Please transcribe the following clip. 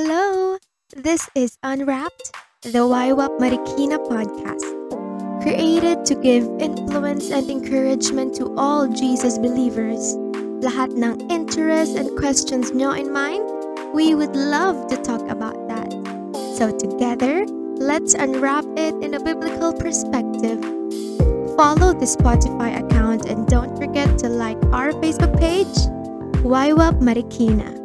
Hello! This is Unwrapped, the YWAP Marikina podcast, created to give influence and encouragement to all Jesus believers. Lahat ng interests and questions nyo in mind, we would love to talk about that. So together, let's unwrap it in a biblical perspective. Follow the Spotify account and don't forget to like our Facebook page, YWAP Marikina.